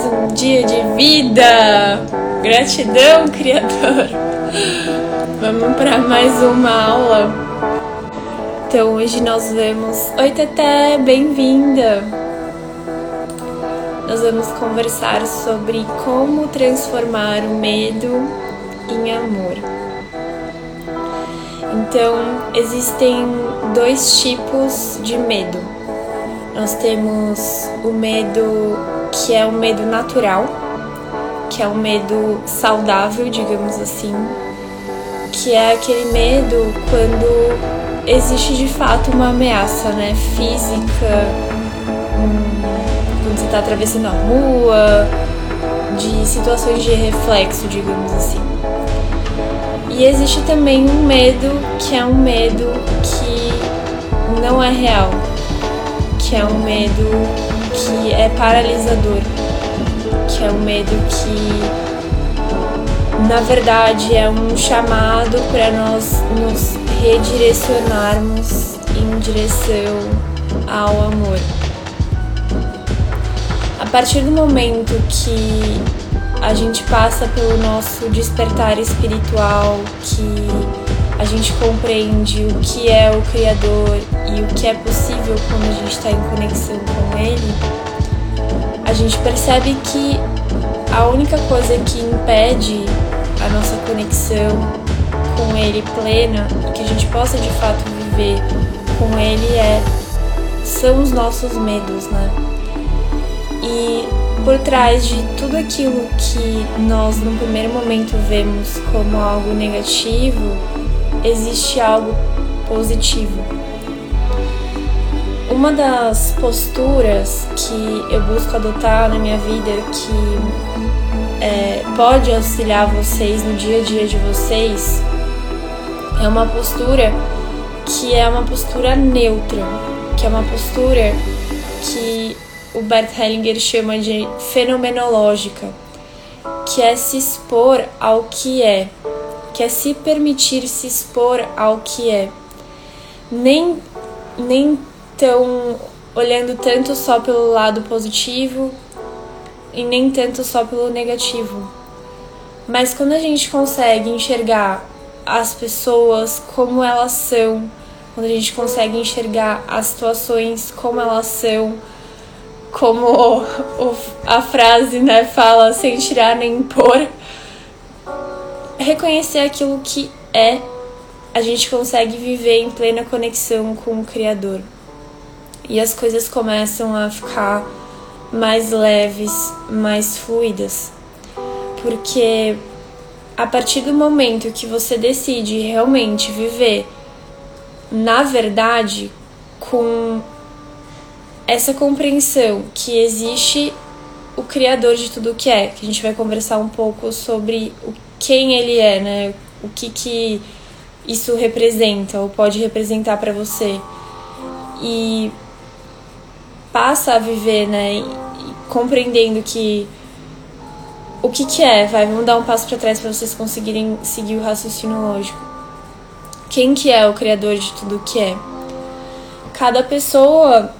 mais um dia de vida. Gratidão, Criador. Vamos para mais uma aula. Então, hoje nós vamos. Oi, Teté, bem-vinda. Nós vamos conversar sobre como transformar o medo em amor. Então, existem dois tipos de medo. Nós temos o medo que é um medo natural, que é um medo saudável, digamos assim, que é aquele medo quando existe de fato uma ameaça, né, física, um, quando você está atravessando a rua, de situações de reflexo, digamos assim. E existe também um medo que é um medo que não é real, que é um medo que é paralisador, que é um medo que na verdade é um chamado para nós nos redirecionarmos em direção ao amor. A partir do momento que a gente passa pelo nosso despertar espiritual, que a gente compreende o que é o Criador e o que é possível quando a gente está em conexão com Ele, a gente percebe que a única coisa que impede a nossa conexão com Ele plena que a gente possa de fato viver com Ele é são os nossos medos, né? E por trás de tudo aquilo que nós no primeiro momento vemos como algo negativo, existe algo positivo. Uma das posturas que eu busco adotar na minha vida que é, pode auxiliar vocês no dia a dia de vocês é uma postura que é uma postura neutra, que é uma postura que o Bert Hellinger chama de fenomenológica, que é se expor ao que é, que é se permitir se expor ao que é. Nem, nem tão olhando tanto só pelo lado positivo e nem tanto só pelo negativo. Mas quando a gente consegue enxergar as pessoas como elas são, quando a gente consegue enxergar as situações como elas são, como o, a frase né, fala, sem tirar nem pôr, reconhecer aquilo que é, a gente consegue viver em plena conexão com o Criador. E as coisas começam a ficar mais leves, mais fluidas. Porque a partir do momento que você decide realmente viver na verdade com essa compreensão que existe o criador de tudo que é, que a gente vai conversar um pouco sobre o quem ele é, né? O que que isso representa ou pode representar para você. E passa a viver, né, compreendendo que o que que é, vai, vamos dar um passo para trás para vocês conseguirem seguir o raciocínio lógico. Quem que é o criador de tudo que é? Cada pessoa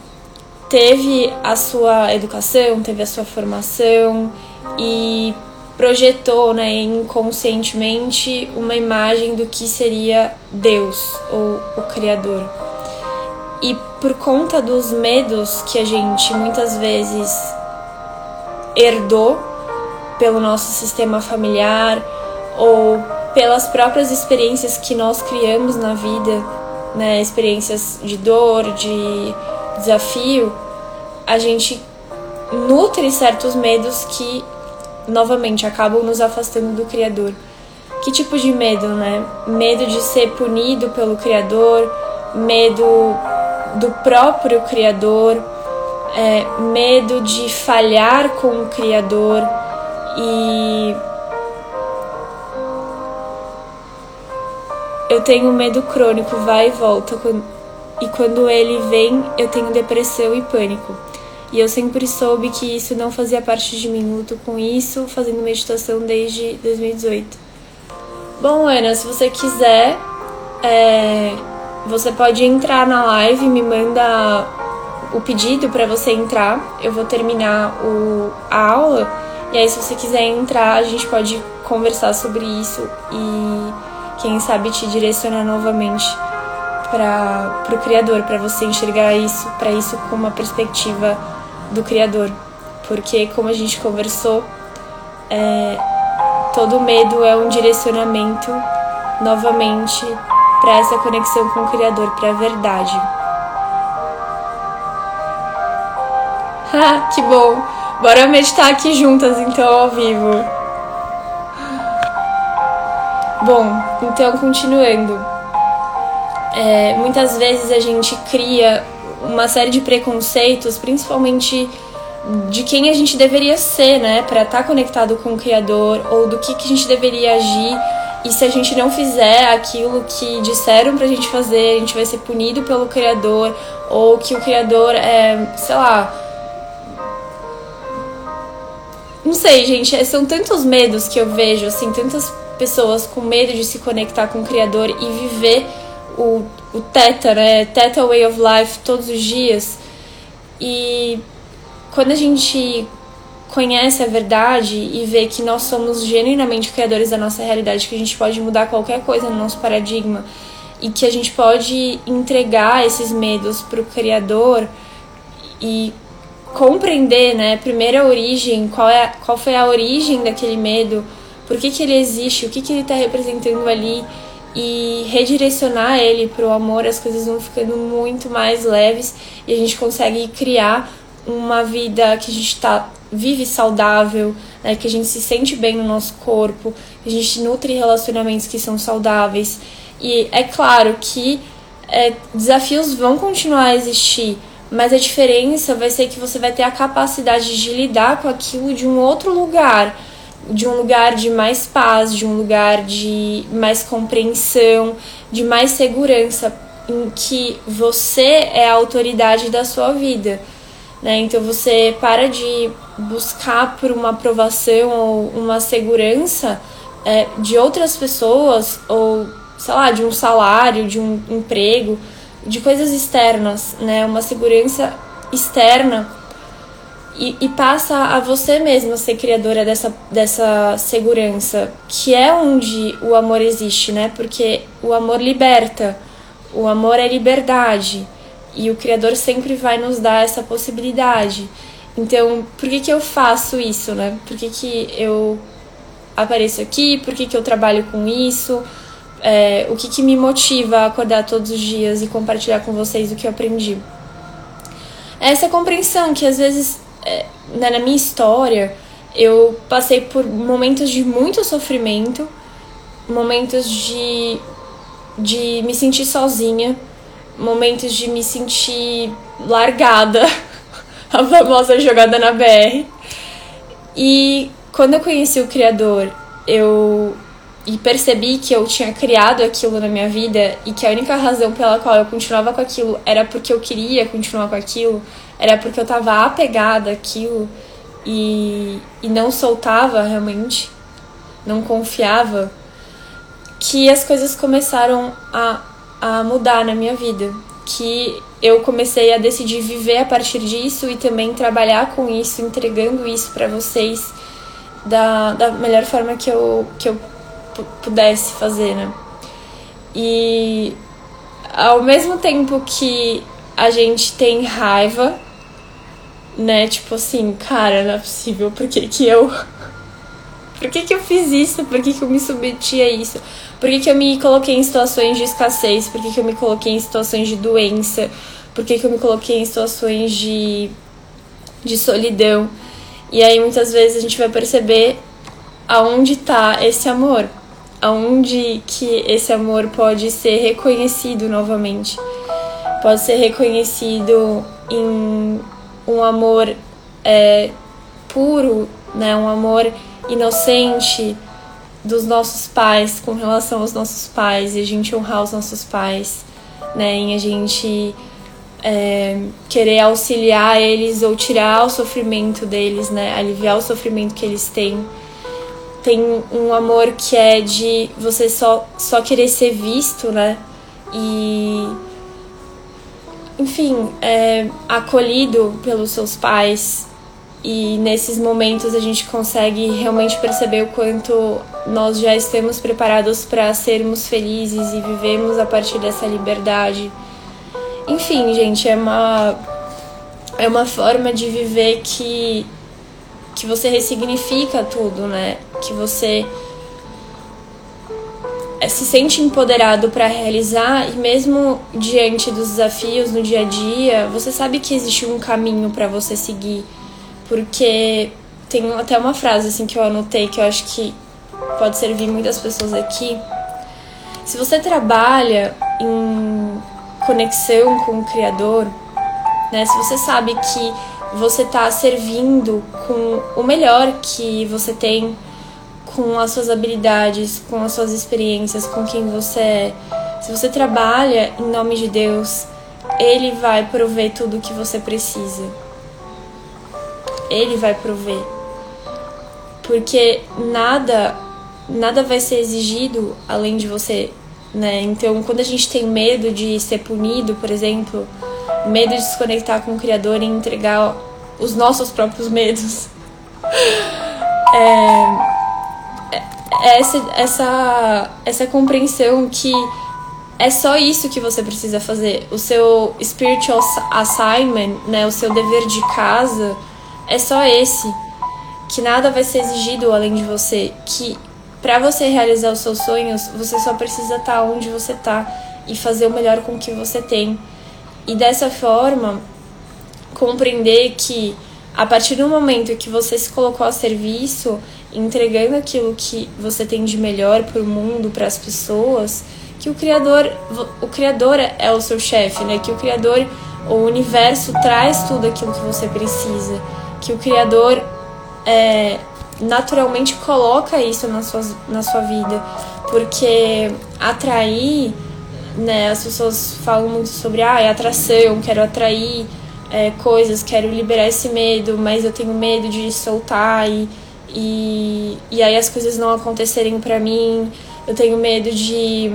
teve a sua educação, teve a sua formação e projetou né, inconscientemente uma imagem do que seria Deus ou o Criador. E por conta dos medos que a gente muitas vezes herdou pelo nosso sistema familiar ou pelas próprias experiências que nós criamos na vida, né, experiências de dor, de desafio, a gente nutre certos medos que, novamente, acabam nos afastando do Criador. Que tipo de medo, né? Medo de ser punido pelo Criador, medo do próprio Criador, é, medo de falhar com o Criador e. Eu tenho medo crônico, vai e volta e quando ele vem, eu tenho depressão e pânico. E eu sempre soube que isso não fazia parte de mim. Luto com isso, fazendo meditação desde 2018. Bom, Ana, se você quiser, é, você pode entrar na live, me manda o pedido para você entrar. Eu vou terminar o, a aula e aí se você quiser entrar, a gente pode conversar sobre isso e quem sabe te direcionar novamente para o criador, para você enxergar isso, para isso com uma perspectiva do criador, porque como a gente conversou, é, todo medo é um direcionamento novamente para essa conexão com o criador, para a verdade. que bom! Bora meditar aqui juntas então ao vivo. Bom, então continuando. É, muitas vezes a gente cria uma série de preconceitos, principalmente de quem a gente deveria ser, né, para estar tá conectado com o Criador, ou do que, que a gente deveria agir. E se a gente não fizer aquilo que disseram pra gente fazer, a gente vai ser punido pelo Criador, ou que o Criador é, sei lá, não sei, gente, é, são tantos medos que eu vejo, assim, tantas pessoas com medo de se conectar com o Criador e viver o, o Theta, né? Theta Way of Life todos os dias. E quando a gente conhece a verdade e vê que nós somos genuinamente criadores da nossa realidade, que a gente pode mudar qualquer coisa no nosso paradigma e que a gente pode entregar esses medos para o Criador e compreender, né, primeiro a origem, qual, é, qual foi a origem daquele medo, por que, que ele existe, o que, que ele está representando ali e redirecionar ele para o amor, as coisas vão ficando muito mais leves e a gente consegue criar uma vida que a gente tá, vive saudável, né, que a gente se sente bem no nosso corpo, que a gente nutre relacionamentos que são saudáveis. E é claro que é, desafios vão continuar a existir, mas a diferença vai ser que você vai ter a capacidade de lidar com aquilo de um outro lugar, de um lugar de mais paz, de um lugar de mais compreensão, de mais segurança, em que você é a autoridade da sua vida. Né? Então você para de buscar por uma aprovação ou uma segurança é, de outras pessoas, ou sei lá, de um salário, de um emprego de coisas externas, né? Uma segurança externa e, e, passa a você mesma ser criadora dessa, dessa segurança, que é onde o amor existe, né? Porque o amor liberta, o amor é liberdade e o Criador sempre vai nos dar essa possibilidade. Então, por que, que eu faço isso, né? Por que, que eu apareço aqui? Por que, que eu trabalho com isso? é, o que, que me motiva a acordar todos os dias e compartilhar com vocês o que eu aprendi. Essa compreensão que às vezes, é, né, na minha história, eu passei por momentos de muito sofrimento, momentos de, de me sentir sozinha, momentos de me sentir largada, a famosa jogada na BR. E quando eu conheci o Criador, eu e percebi que eu tinha criado aquilo na minha vida e que a única razão pela qual eu continuava com aquilo era porque eu queria continuar com aquilo, era porque eu estava apegada àquilo e, e não soltava realmente, não confiava, que as coisas começaram a, a mudar na minha vida. Que eu comecei a decidir viver a partir disso e também trabalhar com isso, entregando isso para vocês da, da melhor forma que eu, que eu pudesse fazer, né? E ao mesmo tempo que a gente tem raiva, né? Tipo assim, cara, não é possível, por que que eu. Por que que eu fiz isso? Por que que eu me submeti a isso? Por que que eu me coloquei em situações de escassez? Por que que eu me coloquei em situações de doença? Por que que eu me coloquei em situações de, de solidão? E aí muitas vezes a gente vai perceber aonde tá esse amor aonde que esse amor pode ser reconhecido novamente. Pode ser reconhecido em um amor é, puro, né? um amor inocente dos nossos pais com relação aos nossos pais e a gente honrar os nossos pais, né? Em a gente é, querer auxiliar eles ou tirar o sofrimento deles, né? Aliviar o sofrimento que eles têm tem um amor que é de você só, só querer ser visto, né? E enfim, é, acolhido pelos seus pais. E nesses momentos a gente consegue realmente perceber o quanto nós já estamos preparados para sermos felizes e vivemos a partir dessa liberdade. Enfim, gente, é uma é uma forma de viver que que você ressignifica tudo, né? Que você é, se sente empoderado para realizar e mesmo diante dos desafios no dia a dia, você sabe que existe um caminho para você seguir, porque tem até uma frase assim que eu anotei que eu acho que pode servir muitas pessoas aqui. Se você trabalha em conexão com o criador, né? Se você sabe que você está servindo com o melhor que você tem, com as suas habilidades, com as suas experiências, com quem você é. Se você trabalha em nome de Deus, Ele vai prover tudo o que você precisa. Ele vai prover. Porque nada, nada vai ser exigido além de você, né? Então, quando a gente tem medo de ser punido, por exemplo, medo de se conectar com o Criador e entregar os nossos próprios medos. É, é essa, essa, essa compreensão que é só isso que você precisa fazer. O seu spiritual assignment, né, o seu dever de casa, é só esse. Que nada vai ser exigido além de você. Que para você realizar os seus sonhos, você só precisa estar tá onde você tá e fazer o melhor com o que você tem. E dessa forma, compreender que a partir do momento que você se colocou a serviço, entregando aquilo que você tem de melhor para o mundo, para as pessoas, que o criador, o criador é o seu chefe, né? Que o criador, o universo traz tudo aquilo que você precisa, que o criador é, naturalmente coloca isso na sua, na sua vida, porque atrair né? As pessoas falam muito sobre ah, é atração, quero atrair é, coisas, quero liberar esse medo, mas eu tenho medo de soltar e, e, e aí as coisas não acontecerem para mim, eu tenho medo de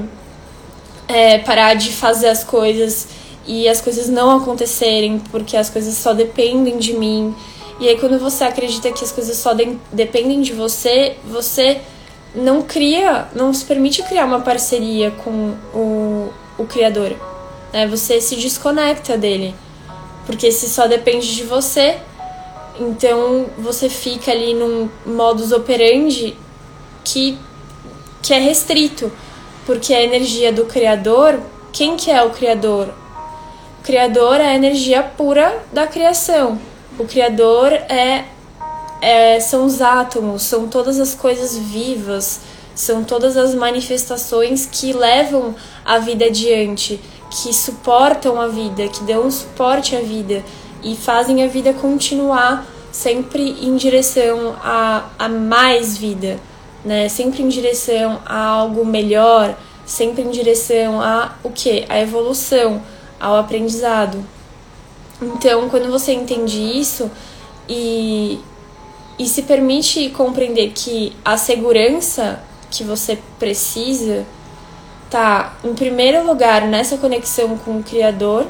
é, parar de fazer as coisas e as coisas não acontecerem porque as coisas só dependem de mim. E aí quando você acredita que as coisas só de dependem de você, você não cria, não se permite criar uma parceria com o, o criador. Né? Você se desconecta dele. Porque se só depende de você, então você fica ali num modus operandi que, que é restrito. Porque a energia do criador, quem que é o criador? O criador é a energia pura da criação. O criador é é, são os átomos, são todas as coisas vivas, são todas as manifestações que levam a vida adiante, que suportam a vida, que dão suporte à vida e fazem a vida continuar sempre em direção a, a mais vida, né? Sempre em direção a algo melhor, sempre em direção a o que? A evolução, ao aprendizado. Então, quando você entende isso e e se permite compreender que a segurança que você precisa tá em primeiro lugar nessa conexão com o criador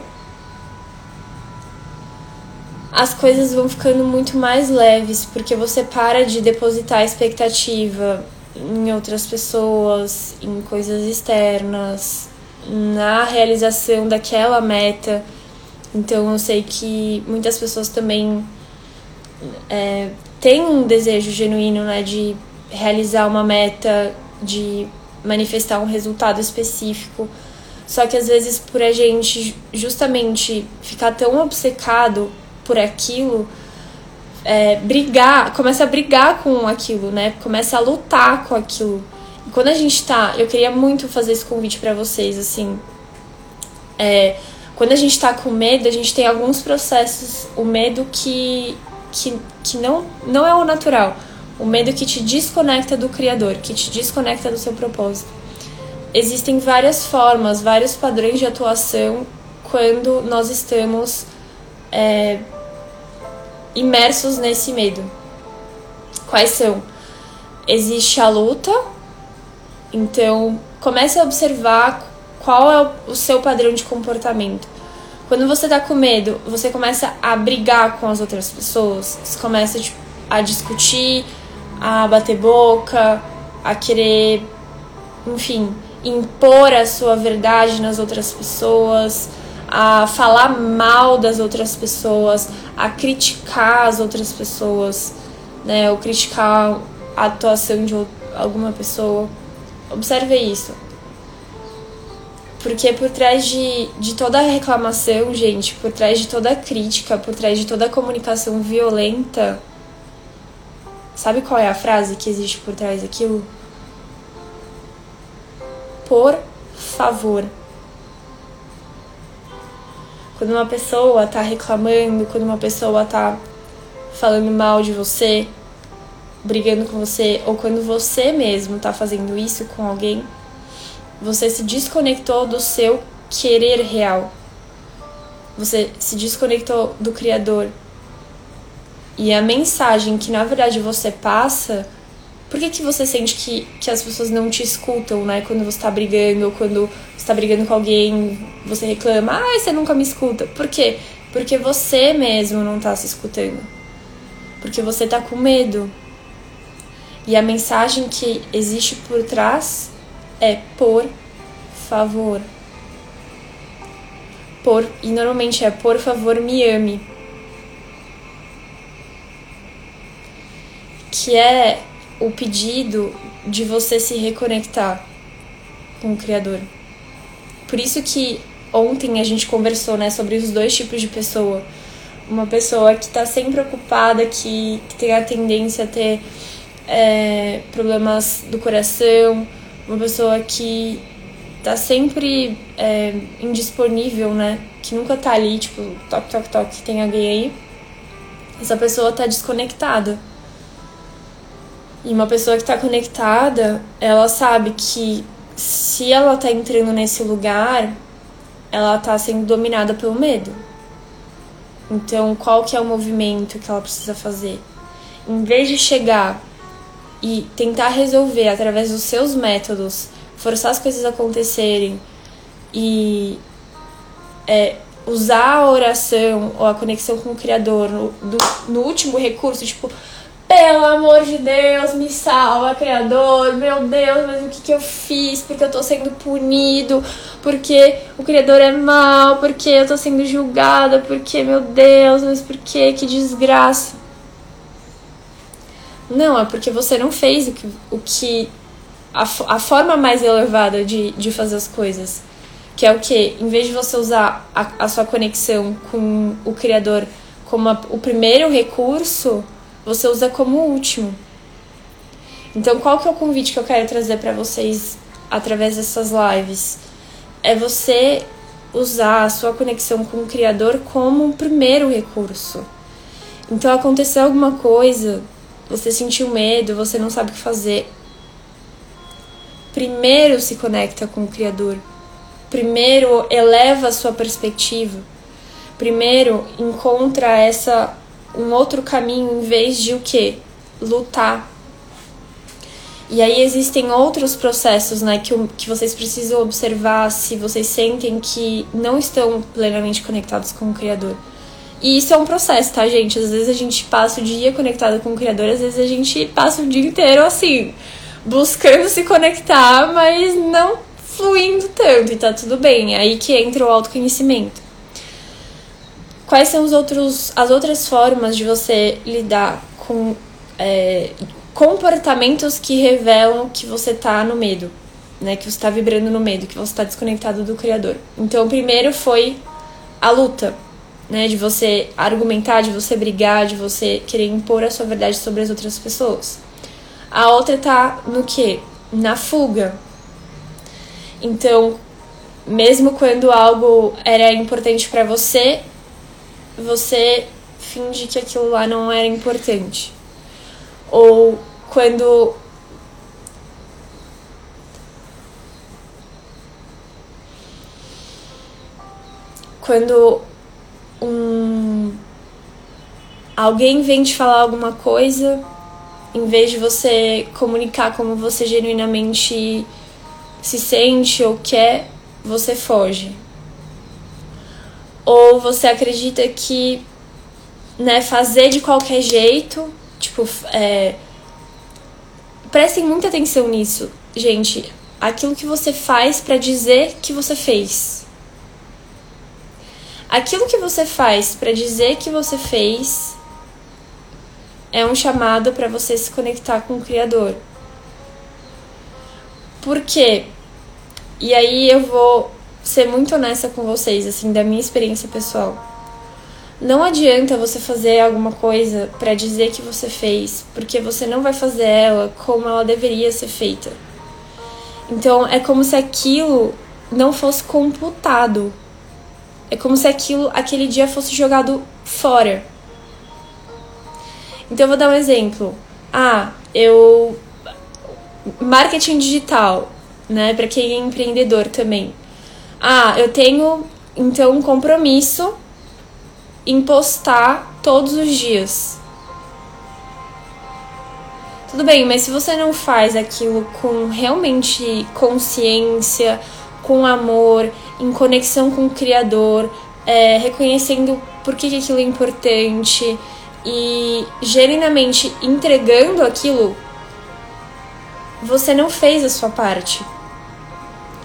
as coisas vão ficando muito mais leves porque você para de depositar expectativa em outras pessoas, em coisas externas, na realização daquela meta. Então eu sei que muitas pessoas também é, tem um desejo genuíno né, de realizar uma meta, de manifestar um resultado específico. Só que às vezes por a gente justamente ficar tão obcecado por aquilo, é, brigar, começa a brigar com aquilo, né? Começa a lutar com aquilo. E quando a gente tá, eu queria muito fazer esse convite para vocês, assim, é, quando a gente tá com medo, a gente tem alguns processos, o medo que que, que não, não é o natural. O medo que te desconecta do Criador, que te desconecta do seu propósito. Existem várias formas, vários padrões de atuação quando nós estamos é, imersos nesse medo. Quais são? Existe a luta, então comece a observar qual é o seu padrão de comportamento. Quando você tá com medo, você começa a brigar com as outras pessoas, você começa tipo, a discutir, a bater boca, a querer, enfim, impor a sua verdade nas outras pessoas, a falar mal das outras pessoas, a criticar as outras pessoas, né, ou criticar a atuação de alguma pessoa. Observe isso. Porque por trás de, de toda reclamação, gente, por trás de toda crítica, por trás de toda comunicação violenta, sabe qual é a frase que existe por trás daquilo? Por favor. Quando uma pessoa tá reclamando, quando uma pessoa tá falando mal de você, brigando com você, ou quando você mesmo tá fazendo isso com alguém, você se desconectou do seu querer real. Você se desconectou do Criador. E a mensagem que na verdade você passa. Por que, que você sente que, que as pessoas não te escutam, né? Quando você tá brigando, ou quando você tá brigando com alguém, você reclama, ah, você nunca me escuta. Por quê? Porque você mesmo não tá se escutando. Porque você tá com medo. E a mensagem que existe por trás é por favor. Por, e normalmente é por favor me ame. Que é o pedido de você se reconectar com o Criador. Por isso que ontem a gente conversou né, sobre os dois tipos de pessoa. Uma pessoa que está sempre ocupada, que, que tem a tendência a ter é, problemas do coração, uma pessoa que tá sempre é, indisponível, né? Que nunca tá ali, tipo, toque, toque, toque, tem alguém aí. Essa pessoa tá desconectada. E uma pessoa que tá conectada, ela sabe que se ela tá entrando nesse lugar, ela tá sendo dominada pelo medo. Então, qual que é o movimento que ela precisa fazer? Em vez de chegar e tentar resolver através dos seus métodos, forçar as coisas a acontecerem e é, usar a oração ou a conexão com o Criador no, do, no último recurso, tipo, pelo amor de Deus, me salva, Criador, meu Deus, mas o que, que eu fiz? Porque eu tô sendo punido, porque o Criador é mal, porque eu tô sendo julgada, porque, meu Deus, mas por que? Que desgraça. Não, é porque você não fez o que, o que a, a forma mais elevada de, de fazer as coisas. Que é o que? Em vez de você usar a, a sua conexão com o Criador como a, o primeiro recurso, você usa como o último. Então, qual que é o convite que eu quero trazer para vocês através dessas lives? É você usar a sua conexão com o Criador como um primeiro recurso. Então, aconteceu alguma coisa você sentiu medo, você não sabe o que fazer. Primeiro se conecta com o Criador. Primeiro eleva a sua perspectiva. Primeiro encontra essa um outro caminho em vez de o que? Lutar. E aí existem outros processos, né, que, que vocês precisam observar se vocês sentem que não estão plenamente conectados com o Criador. E isso é um processo, tá, gente? Às vezes a gente passa o dia conectado com o Criador, às vezes a gente passa o dia inteiro assim, buscando se conectar, mas não fluindo tanto, e tá tudo bem. É aí que entra o autoconhecimento. Quais são os outros, as outras formas de você lidar com é, comportamentos que revelam que você tá no medo, né? Que você tá vibrando no medo, que você tá desconectado do Criador. Então, o primeiro foi a luta né? De você argumentar, de você brigar, de você querer impor a sua verdade sobre as outras pessoas. A outra tá no que? Na fuga. Então, mesmo quando algo era importante para você, você finge que aquilo lá não era importante. Ou quando quando um alguém vem te falar alguma coisa, em vez de você comunicar como você genuinamente se sente ou quer, você foge. Ou você acredita que né, fazer de qualquer jeito, tipo, é... prestem muita atenção nisso, gente. Aquilo que você faz para dizer que você fez. Aquilo que você faz para dizer que você fez é um chamado para você se conectar com o Criador. Por quê? E aí eu vou ser muito honesta com vocês, assim, da minha experiência pessoal. Não adianta você fazer alguma coisa para dizer que você fez, porque você não vai fazer ela como ela deveria ser feita. Então é como se aquilo não fosse computado. É como se aquilo, aquele dia fosse jogado fora. Então eu vou dar um exemplo. Ah, eu marketing digital, né, para quem é empreendedor também. Ah, eu tenho então um compromisso em postar todos os dias. Tudo bem, mas se você não faz aquilo com realmente consciência, com amor, em conexão com o Criador, é, reconhecendo por que, aquilo é importante e genuinamente entregando aquilo você não fez a sua parte.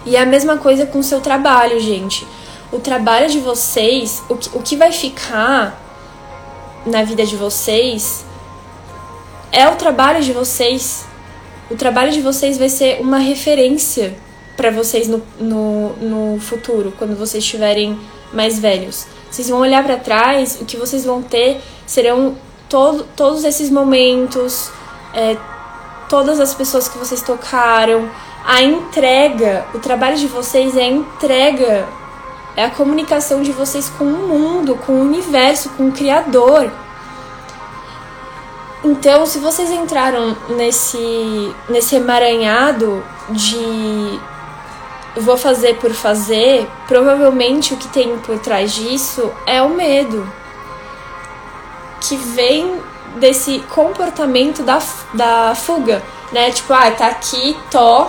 E é a mesma coisa com o seu trabalho, gente. O trabalho de vocês, o que, o que vai ficar na vida de vocês é o trabalho de vocês. O trabalho de vocês vai ser uma referência para vocês no, no, no futuro, quando vocês estiverem mais velhos. Vocês vão olhar para trás, o que vocês vão ter serão todo, todos esses momentos, é, todas as pessoas que vocês tocaram, a entrega, o trabalho de vocês é a entrega, é a comunicação de vocês com o mundo, com o universo, com o Criador. Então, se vocês entraram nesse, nesse emaranhado de vou fazer por fazer, provavelmente o que tem por trás disso é o medo. Que vem desse comportamento da, da fuga, né? Tipo, ah, tá aqui, tô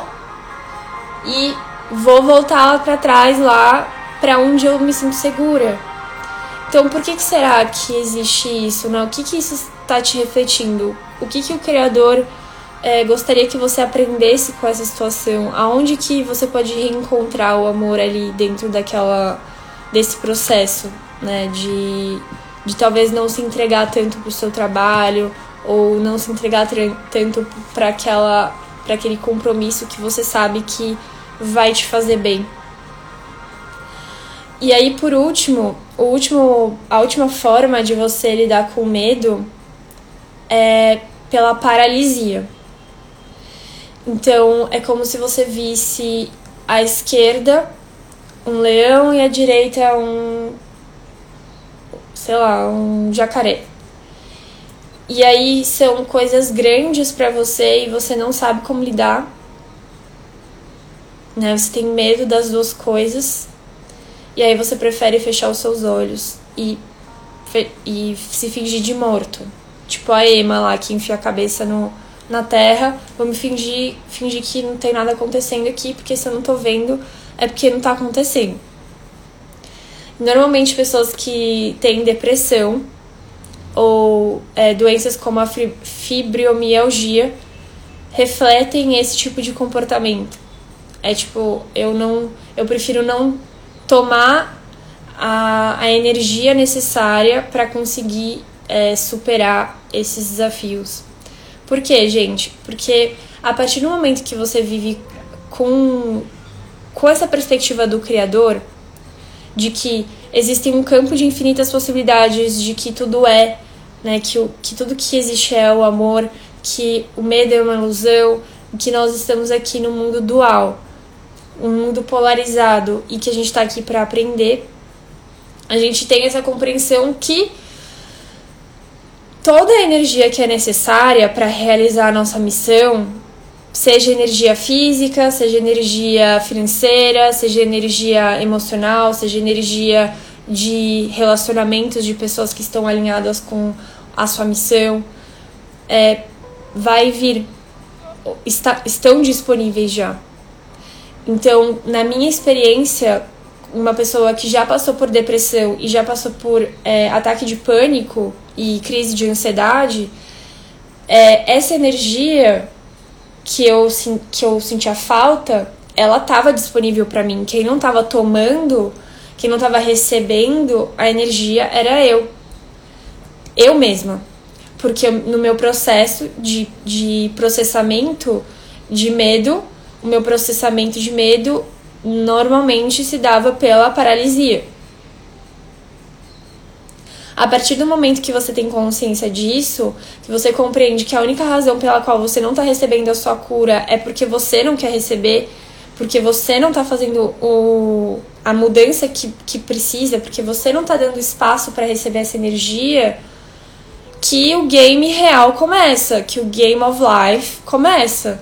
e vou voltar para trás lá para onde eu me sinto segura. Então, por que, que será que existe isso, né? O que que isso está te refletindo? O que que o criador é, gostaria que você aprendesse com essa situação? Aonde que você pode reencontrar o amor ali dentro daquela desse processo, né? De de talvez não se entregar tanto pro seu trabalho ou não se entregar tanto para aquela para aquele compromisso que você sabe que vai te fazer bem. E aí por último, o último a última forma de você lidar com o medo é pela paralisia. Então, é como se você visse à esquerda um leão e à direita um sei lá, um jacaré. E aí são coisas grandes para você e você não sabe como lidar. Né? Você tem medo das duas coisas. E aí você prefere fechar os seus olhos e, e se fingir de morto. Tipo a Emma lá que enfia a cabeça no, na terra. Me fingir, fingir que não tem nada acontecendo aqui, porque se eu não tô vendo, é porque não tá acontecendo. Normalmente, pessoas que têm depressão ou é, doenças como a fibromialgia refletem esse tipo de comportamento. É tipo, eu não, eu prefiro não tomar a, a energia necessária para conseguir é, superar esses desafios. Por quê, gente? Porque a partir do momento que você vive com, com essa perspectiva do Criador, de que existe um campo de infinitas possibilidades, de que tudo é, né, que, o, que tudo que existe é o amor, que o medo é uma ilusão, que nós estamos aqui no mundo dual, um mundo polarizado e que a gente está aqui para aprender. A gente tem essa compreensão que toda a energia que é necessária para realizar a nossa missão, Seja energia física, seja energia financeira, seja energia emocional, seja energia de relacionamentos de pessoas que estão alinhadas com a sua missão, é, vai vir, está, estão disponíveis já. Então, na minha experiência uma pessoa que já passou por depressão e já passou por é, ataque de pânico e crise de ansiedade, é, essa energia que eu, que eu sentia falta, ela estava disponível para mim. Quem não estava tomando, quem não estava recebendo a energia era eu. Eu mesma. Porque no meu processo de, de processamento de medo, o meu processamento de medo normalmente se dava pela paralisia. A partir do momento que você tem consciência disso, que você compreende que a única razão pela qual você não está recebendo a sua cura é porque você não quer receber, porque você não está fazendo o, a mudança que, que precisa, porque você não está dando espaço para receber essa energia, que o game real começa, que o game of life começa,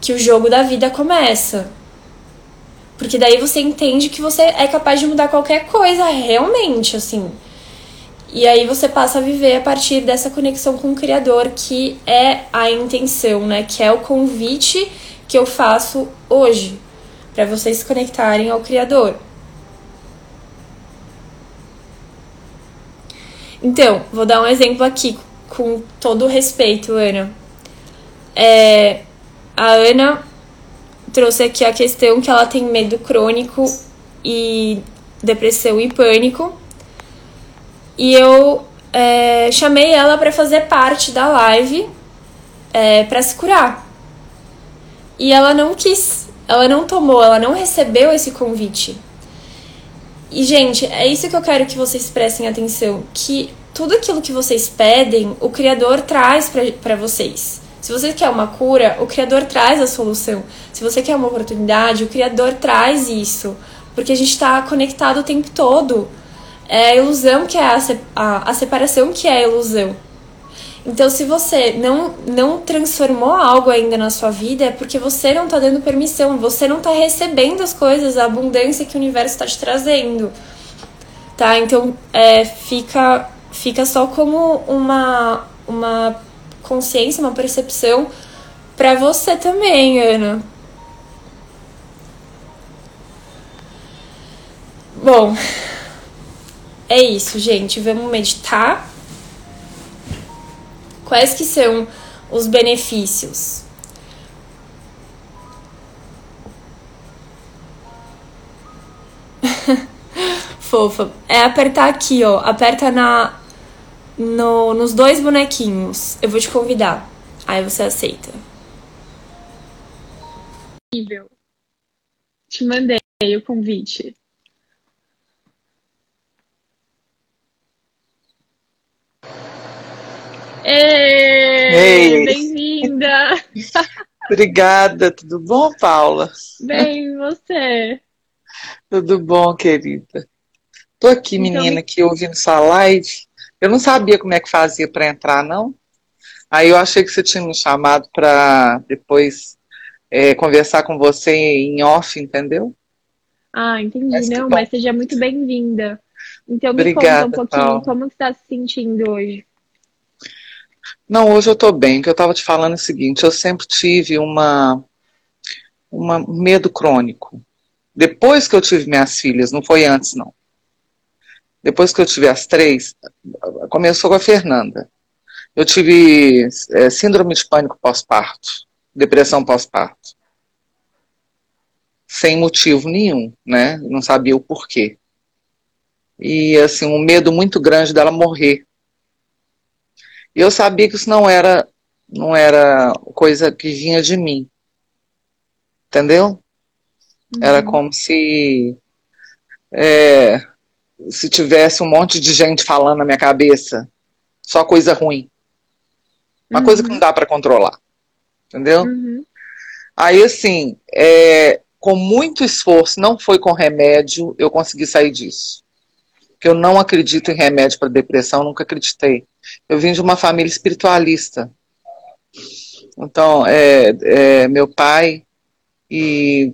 que o jogo da vida começa. Porque daí você entende que você é capaz de mudar qualquer coisa realmente, assim. E aí você passa a viver a partir dessa conexão com o Criador, que é a intenção, né? Que é o convite que eu faço hoje, para vocês se conectarem ao Criador. Então, vou dar um exemplo aqui, com todo respeito, Ana. É, a Ana trouxe aqui a questão que ela tem medo crônico e depressão e pânico. E eu é, chamei ela para fazer parte da live é, para se curar. E ela não quis, ela não tomou, ela não recebeu esse convite. E, gente, é isso que eu quero que vocês prestem atenção: que tudo aquilo que vocês pedem, o Criador traz para vocês. Se você quer uma cura, o Criador traz a solução. Se você quer uma oportunidade, o Criador traz isso. Porque a gente está conectado o tempo todo. É a ilusão que é a, a, a separação que é a ilusão. Então, se você não, não transformou algo ainda na sua vida, é porque você não está dando permissão, você não está recebendo as coisas, a abundância que o universo está te trazendo. Tá? Então, é, fica, fica só como uma, uma consciência, uma percepção para você também, Ana. Bom, é isso, gente. Vamos meditar. Quais que são os benefícios? Fofa. É apertar aqui, ó. Aperta na no, nos dois bonequinhos. Eu vou te convidar. Aí você aceita. Incrível. Te mandei o convite. Ei, bem-vinda! Obrigada, tudo bom, Paula? Bem, você? Tudo bom, querida. Tô aqui, então, menina, aqui ouvindo sua live. Eu não sabia como é que fazia para entrar, não. Aí eu achei que você tinha me chamado para depois é, conversar com você em off, entendeu? Ah, entendi. Mas não, mas seja muito bem-vinda. Então me Obrigada, conta um pouquinho, Paulo. como você está se sentindo hoje? Não, hoje eu estou bem. O que eu estava te falando é o seguinte: eu sempre tive uma, uma medo crônico. Depois que eu tive minhas filhas, não foi antes, não. Depois que eu tive as três, começou com a Fernanda. Eu tive é, síndrome de pânico pós-parto, depressão pós-parto. Sem motivo nenhum, né? Não sabia o porquê. E, assim, um medo muito grande dela morrer e eu sabia que isso não era, não era coisa que vinha de mim. Entendeu? Uhum. Era como se é, se tivesse um monte de gente falando na minha cabeça, só coisa ruim. Uma uhum. coisa que não dá para controlar. Entendeu? Uhum. Aí, assim, é, com muito esforço, não foi com remédio, eu consegui sair disso. Porque eu não acredito em remédio para depressão, nunca acreditei. Eu vim de uma família espiritualista. Então, é, é meu pai e,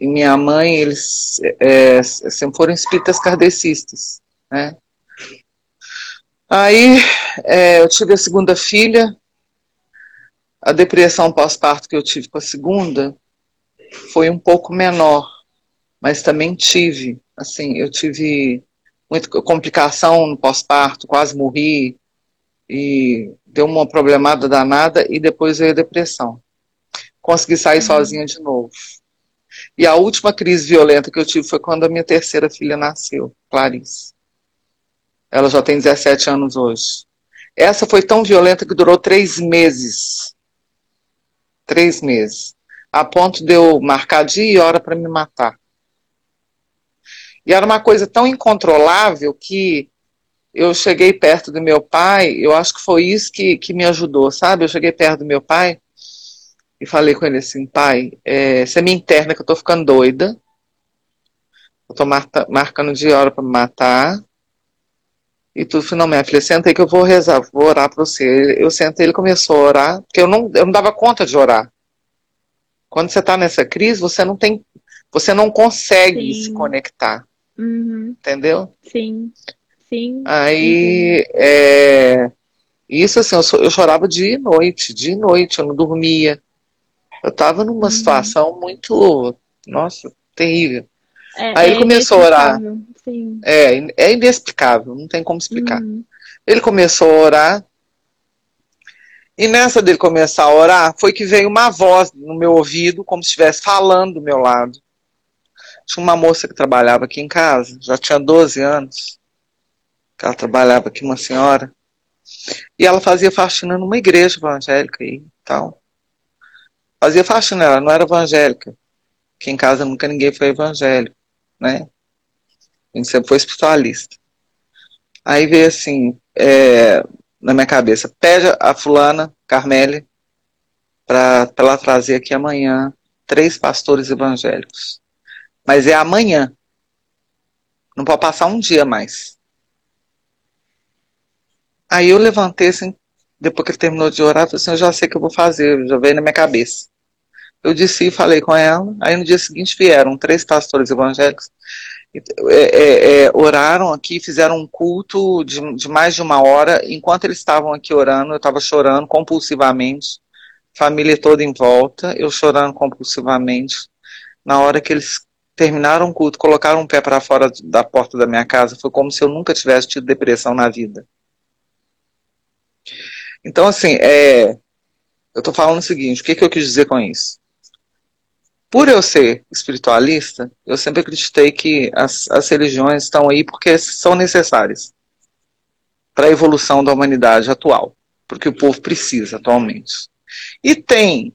e, minha mãe, eles é, sempre foram espíritas kardecistas, né? Aí, é, eu tive a segunda filha, a depressão pós-parto que eu tive com a segunda foi um pouco menor, mas também tive. Assim, eu tive muita complicação no pós-parto, quase morri, e deu uma problemada danada, e depois veio a depressão. Consegui sair uhum. sozinha de novo. E a última crise violenta que eu tive foi quando a minha terceira filha nasceu, Clarice. Ela já tem 17 anos hoje. Essa foi tão violenta que durou três meses. Três meses. A ponto de eu marcar dia e hora para me matar. E era uma coisa tão incontrolável que eu cheguei perto do meu pai, eu acho que foi isso que, que me ajudou, sabe? Eu cheguei perto do meu pai e falei com ele assim, pai, é, você me interna que eu tô ficando doida. Eu tô marcando de hora para me matar. E tudo finalmente. Falei, senta aí que eu vou rezar, vou orar para você. Eu sentei, ele começou a orar, porque eu não, eu não dava conta de orar. Quando você está nessa crise, você não tem, você não consegue Sim. se conectar. Uhum. Entendeu? Sim. Sim. Aí, uhum. é, isso assim, eu, eu, chorava dia e noite, dia e noite, eu não dormia. Eu estava numa uhum. situação muito, nossa, terrível. É, Aí ele é começou a orar. Sim. É, é inexplicável, não tem como explicar. Uhum. Ele começou a orar. E nessa dele começar a orar, foi que veio uma voz no meu ouvido, como se estivesse falando do meu lado. Tinha uma moça que trabalhava aqui em casa, já tinha 12 anos. Que ela trabalhava aqui, uma senhora. E ela fazia faxina numa igreja evangélica e tal. Fazia faxina, ela não era evangélica. Aqui em casa nunca ninguém foi evangélico, né? A gente sempre foi espiritualista. Aí veio assim, é, na minha cabeça, pede a fulana, Carmele, para ela trazer aqui amanhã três pastores evangélicos. Mas é amanhã. Não pode passar um dia mais. Aí eu levantei assim, depois que ele terminou de orar, falei assim, eu já sei o que eu vou fazer, já veio na minha cabeça. Eu disse e falei com ela. Aí no dia seguinte vieram três pastores evangélicos, é, é, é, oraram aqui, fizeram um culto de, de, mais de uma hora. Enquanto eles estavam aqui orando, eu estava chorando compulsivamente, família toda em volta, eu chorando compulsivamente. Na hora que eles terminaram o culto, colocaram um pé para fora da porta da minha casa, foi como se eu nunca tivesse tido depressão na vida. Então, assim, é, eu estou falando o seguinte: o que, que eu quis dizer com isso? Por eu ser espiritualista, eu sempre acreditei que as, as religiões estão aí porque são necessárias para a evolução da humanidade atual, porque o povo precisa atualmente. E tem,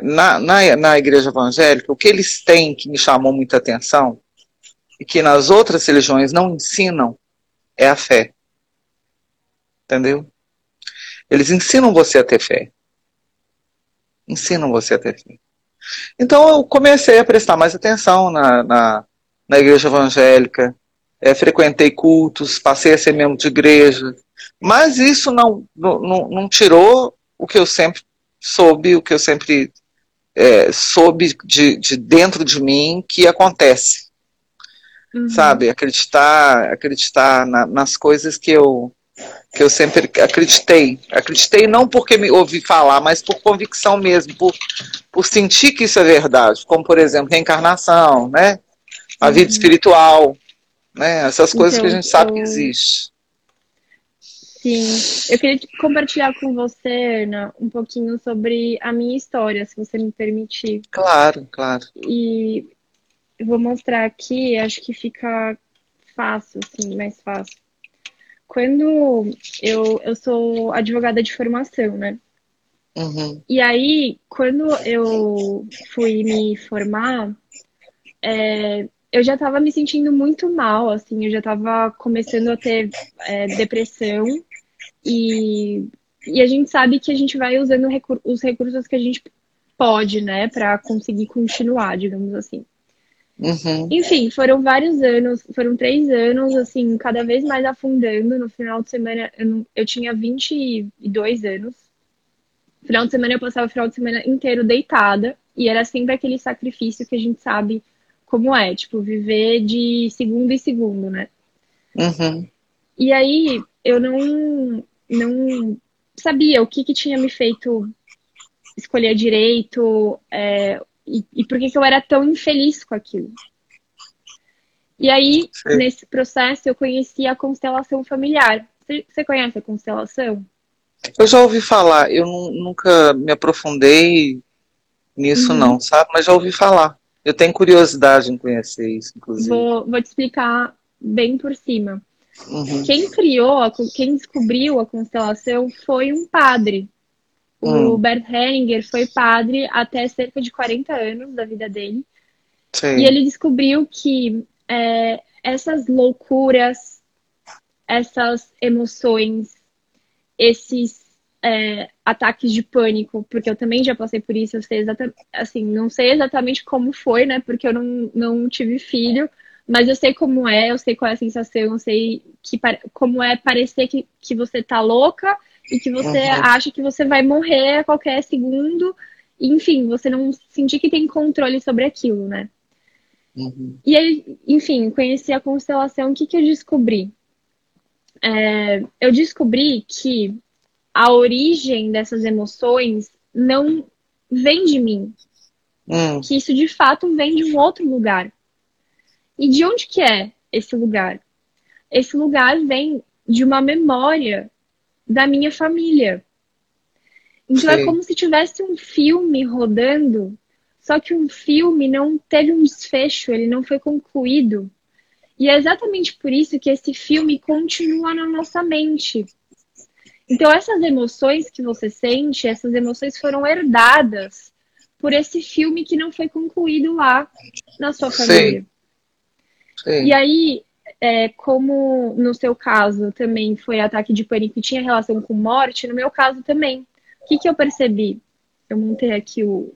na, na, na igreja evangélica, o que eles têm que me chamou muita atenção, e que nas outras religiões não ensinam, é a fé. Entendeu? Eles ensinam você a ter fé. Ensinam você a ter fé. Então eu comecei a prestar mais atenção na, na, na igreja evangélica, é, frequentei cultos, passei a ser membro de igreja, mas isso não, não, não tirou o que eu sempre soube, o que eu sempre é, soube de, de dentro de mim que acontece. Uhum. Sabe? Acreditar, acreditar na, nas coisas que eu, que eu sempre acreditei. Acreditei não porque me ouvi falar, mas por convicção mesmo, por, por sentir que isso é verdade. Como, por exemplo, reencarnação, né? A uhum. vida espiritual, né? Essas coisas então, que a então, gente sabe eu... que existe. Sim, eu queria compartilhar com você, Ana, um pouquinho sobre a minha história, se você me permitir. Claro, claro. E eu vou mostrar aqui, acho que fica fácil, assim, mais fácil. Quando eu, eu sou advogada de formação, né? Uhum. E aí, quando eu fui me formar, é, eu já estava me sentindo muito mal, assim, eu já estava começando a ter é, depressão e, e a gente sabe que a gente vai usando recur os recursos que a gente pode, né, para conseguir continuar, digamos assim. Uhum. Enfim, foram vários anos, foram três anos, assim, cada vez mais afundando. No final de semana, eu, eu tinha 22 anos. No final de semana, eu passava o final de semana inteiro deitada. E era sempre aquele sacrifício que a gente sabe como é, tipo, viver de segundo em segundo, né? Uhum. E aí, eu não, não sabia o que, que tinha me feito escolher direito, é, e, e por que, que eu era tão infeliz com aquilo. E aí, Sim. nesse processo, eu conheci a constelação familiar. Você conhece a constelação? Eu já ouvi falar, eu nunca me aprofundei nisso, uhum. não, sabe? Mas já ouvi falar. Eu tenho curiosidade em conhecer isso, inclusive. Vou, vou te explicar bem por cima. Uhum. Quem criou, quem descobriu a constelação foi um padre. Uhum. O hum. Bert Hellinger foi padre até cerca de 40 anos da vida dele. Sim. E ele descobriu que é, essas loucuras, essas emoções, esses é, ataques de pânico, porque eu também já passei por isso, eu sei exatamente, assim, não sei exatamente como foi, né, porque eu não, não tive filho, mas eu sei como é, eu sei qual é a sensação, eu sei que, como é parecer que, que você tá louca e que você uhum. acha que você vai morrer a qualquer segundo, enfim, você não sentir que tem controle sobre aquilo, né? Uhum. E aí, enfim, conheci a constelação, o que, que eu descobri? É, eu descobri que a origem dessas emoções não vem de mim. Uhum. Que isso de fato vem de um outro lugar. E de onde que é esse lugar? Esse lugar vem de uma memória da minha família. Então é Sim. é como se tivesse um filme rodando, só que um filme não teve um desfecho, ele não foi concluído. E é exatamente por isso que esse filme continua na nossa mente. Então essas emoções que você sente, essas emoções foram herdadas por esse filme que não foi concluído lá na sua família. Sim. Sim. E aí, é, como no seu caso também foi ataque de pânico e tinha relação com morte, no meu caso também. O que, que eu percebi? Eu montei aqui o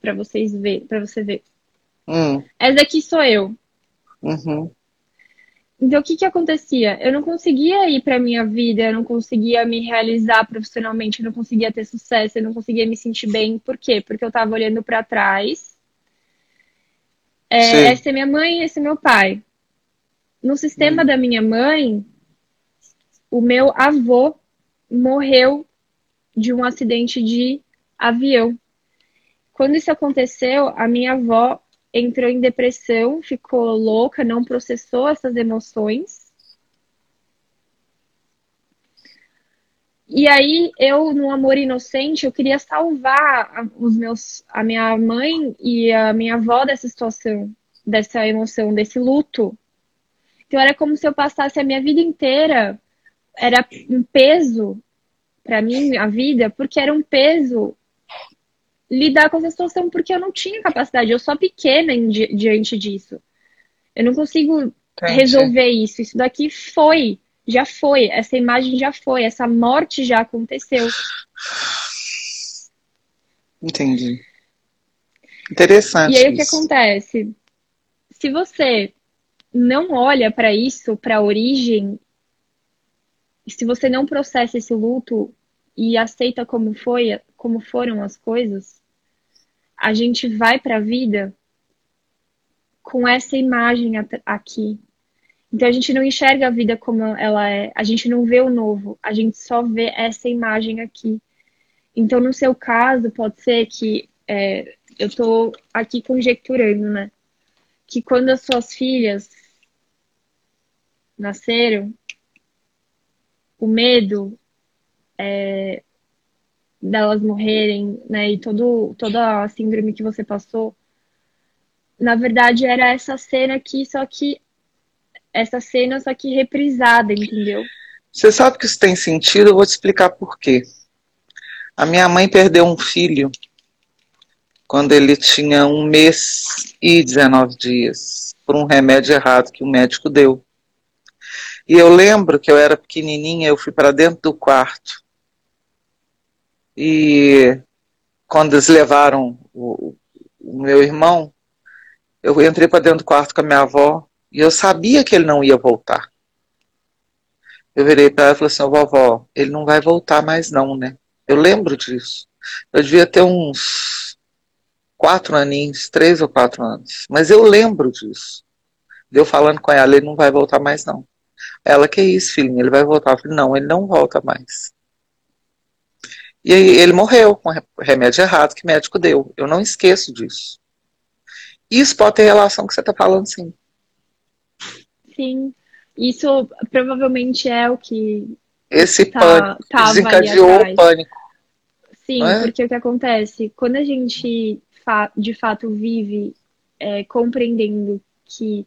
para vocês ver, para você ver. Hum. Essa aqui sou eu. Uhum. Então o que que acontecia? Eu não conseguia ir para minha vida, eu não conseguia me realizar profissionalmente, eu não conseguia ter sucesso, eu não conseguia me sentir bem. Por quê? Porque eu estava olhando para trás é, essa é minha mãe esse é meu pai. No sistema hum. da minha mãe, o meu avô morreu de um acidente de avião. Quando isso aconteceu, a minha avó entrou em depressão, ficou louca, não processou essas emoções E aí eu, no amor inocente, eu queria salvar os meus, a minha mãe e a minha avó dessa situação, dessa emoção, desse luto. Então era como se eu passasse a minha vida inteira, era um peso para mim a vida, porque era um peso lidar com essa situação, porque eu não tinha capacidade, eu sou pequena em, diante disso. Eu não consigo Entendi. resolver isso. Isso daqui foi já foi, essa imagem já foi, essa morte já aconteceu. Entendi. Interessante. E aí isso. o que acontece? Se você não olha para isso, para a origem, se você não processa esse luto e aceita como foi, como foram as coisas, a gente vai para a vida com essa imagem aqui, então a gente não enxerga a vida como ela é, a gente não vê o novo, a gente só vê essa imagem aqui. Então, no seu caso, pode ser que é, eu estou aqui conjecturando, né? Que quando as suas filhas nasceram, o medo é, delas morrerem, né? E todo, toda a síndrome que você passou, na verdade era essa cena aqui, só que essa cena, só que reprisada, entendeu? Você sabe que isso tem sentido, eu vou te explicar por quê. A minha mãe perdeu um filho quando ele tinha um mês e 19 dias, por um remédio errado que o médico deu. E eu lembro que eu era pequenininha, eu fui para dentro do quarto. E quando eles levaram o, o meu irmão, eu entrei para dentro do quarto com a minha avó e eu sabia que ele não ia voltar. Eu virei para ela e falei assim, vovó, ele não vai voltar mais não, né? Eu lembro disso. Eu devia ter uns quatro aninhos, três ou quatro anos. Mas eu lembro disso. Eu falando com ela, ele não vai voltar mais não. Ela, que isso, filhinha, ele vai voltar. Eu falei, não, ele não volta mais. E aí ele morreu com remédio errado que o médico deu. Eu não esqueço disso. Isso pode ter relação com o que você está falando, sim. Sim. Isso provavelmente é o que esse tá, pânico desencadeou o pânico. Sim, é? porque o que acontece? Quando a gente de fato vive é, compreendendo que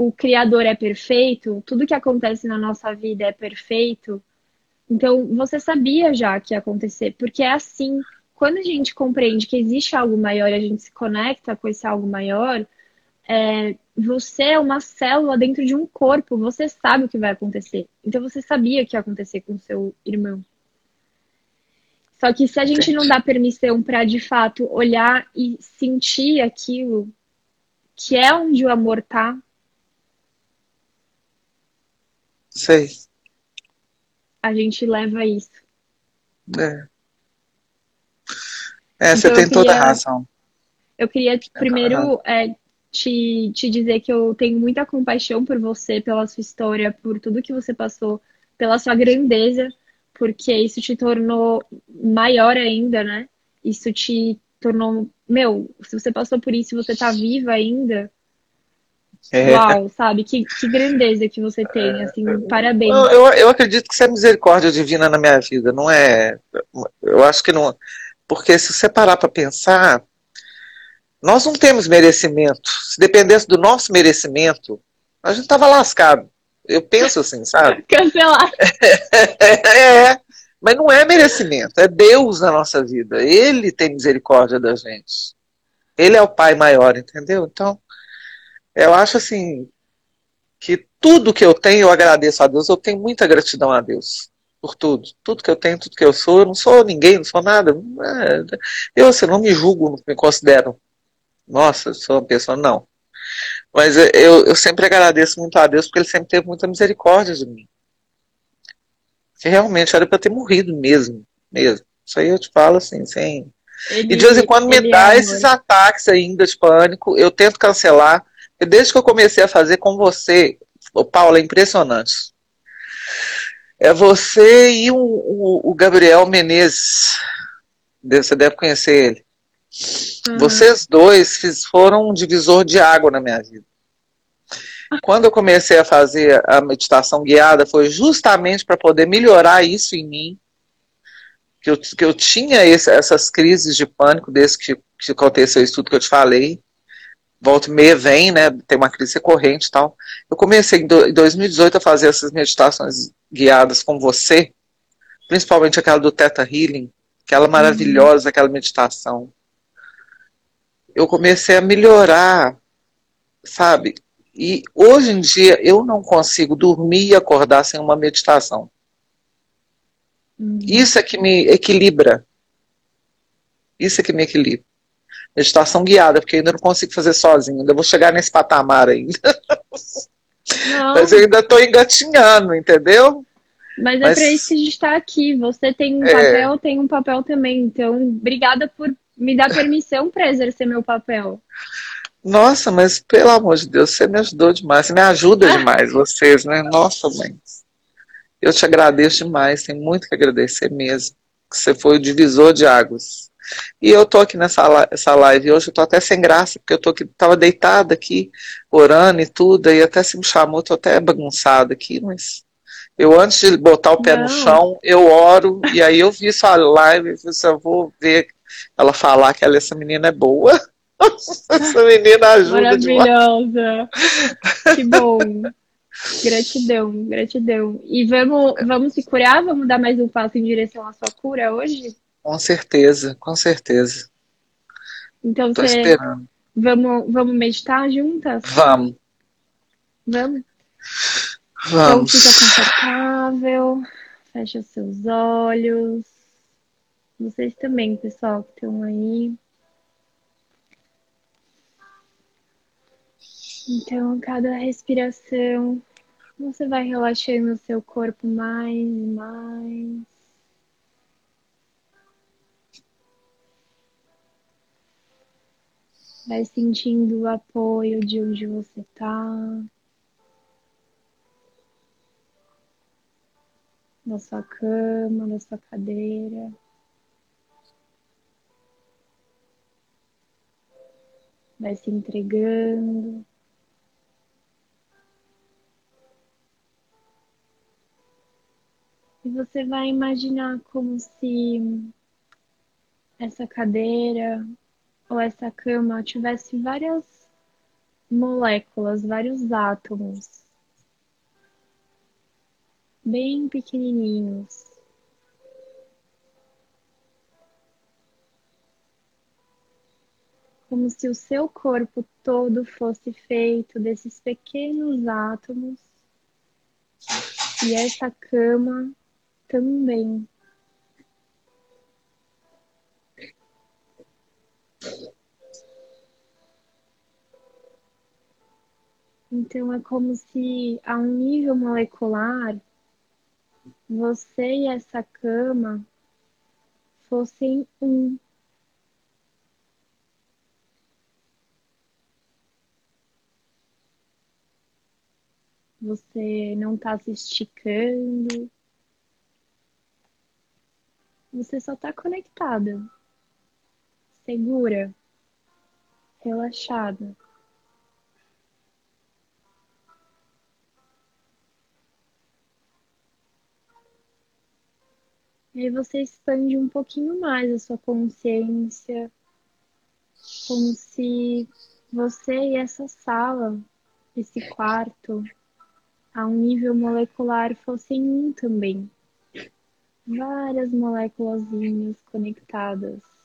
o Criador é perfeito, tudo que acontece na nossa vida é perfeito, então você sabia já que ia acontecer, porque é assim. Quando a gente compreende que existe algo maior e a gente se conecta com esse algo maior, é, você é uma célula dentro de um corpo, você sabe o que vai acontecer. Então você sabia que ia acontecer com seu irmão. Só que se a gente não dá permissão para de fato olhar e sentir aquilo que é onde o amor tá. Sei. A gente leva isso. É. É, então, você tem queria, toda a razão. Eu queria primeiro é, te, te dizer que eu tenho muita compaixão por você, pela sua história, por tudo que você passou, pela sua grandeza, porque isso te tornou maior ainda, né? Isso te tornou. Meu, se você passou por isso e você tá viva ainda. É. Uau, sabe? Que, que grandeza que você tem, assim, parabéns. Eu, eu acredito que isso é misericórdia divina na minha vida, não é. Eu acho que não. Porque se você parar para pensar, nós não temos merecimento. Se dependesse do nosso merecimento, a gente tava lascado. Eu penso assim, sabe? Cancelar. é, mas não é merecimento, é Deus na nossa vida. Ele tem misericórdia da gente. Ele é o Pai maior, entendeu? Então, eu acho assim que tudo que eu tenho, eu agradeço a Deus. Eu tenho muita gratidão a Deus por tudo. Tudo que eu tenho, tudo que eu sou. Eu não sou ninguém, não sou nada. É, eu assim, não me julgo, não me considero nossa, sou uma pessoa, não. Mas eu, eu sempre agradeço muito a Deus porque Ele sempre teve muita misericórdia de mim. Que realmente era para ter morrido mesmo, mesmo. Isso aí eu te falo assim, sem. Ele, e de vez em quando me dá é esses ataques ainda de pânico, eu tento cancelar. E desde que eu comecei a fazer com você, o Paulo, é impressionante. É você e o, o, o Gabriel Menezes. Você deve conhecer ele. Uhum. Vocês dois fiz, foram um divisor de água na minha vida. Quando eu comecei a fazer a meditação guiada, foi justamente para poder melhorar isso em mim. Que eu, que eu tinha esse, essas crises de pânico, desde que, que aconteceu isso tudo que eu te falei. Volta e meia vem, né? Tem uma crise recorrente e tal. Eu comecei em 2018 a fazer essas meditações guiadas com você, principalmente aquela do Theta Healing, aquela uhum. maravilhosa, aquela meditação eu comecei a melhorar, sabe? E hoje em dia eu não consigo dormir e acordar sem uma meditação. Uhum. Isso é que me equilibra. Isso é que me equilibra. Meditação guiada, porque ainda não consigo fazer sozinho, ainda vou chegar nesse patamar ainda. Não. Mas eu ainda estou engatinhando, entendeu? Mas é Mas... para isso que a gente está aqui. Você tem um é... papel, tem um papel também. Então, obrigada por me dá permissão para exercer meu papel. Nossa, mas pelo amor de Deus, você me ajudou demais, você me ajuda demais, vocês, né? Nossa, mãe. Eu te agradeço demais, tem muito que agradecer mesmo. Você foi o divisor de águas. E eu tô aqui nessa essa live hoje, eu tô até sem graça, porque eu tô aqui, tava deitada aqui, orando e tudo, e até se me chamou, tô até bagunçada aqui, mas eu antes de botar o pé Não. no chão, eu oro, e aí eu vi sua live, e eu vou ver ela falar que ela, essa menina é boa. essa menina ajuda Maravilhosa. Que bom. Gratidão, gratidão. E vamos, vamos se curar? Vamos dar mais um passo em direção à sua cura hoje? Com certeza, com certeza. Então Tô você... esperando. Vamos, vamos meditar juntas? Vamos. Vamos? Vamos. Então fica confortável, fecha os seus olhos. Vocês também, pessoal, que estão aí. Então, cada respiração, você vai relaxando o seu corpo mais e mais. Vai sentindo o apoio de onde você está. Na sua cama, na sua cadeira. Vai se entregando. E você vai imaginar como se essa cadeira ou essa cama tivesse várias moléculas, vários átomos bem pequenininhos. Como se o seu corpo todo fosse feito desses pequenos átomos e essa cama também. Então é como se a um nível molecular você e essa cama fossem um. Você não está se esticando. Você só está conectada, segura, relaxada. Aí você expande um pouquinho mais a sua consciência, como se você e essa sala, esse quarto, a um nível molecular fossem um também. Várias moléculas conectadas.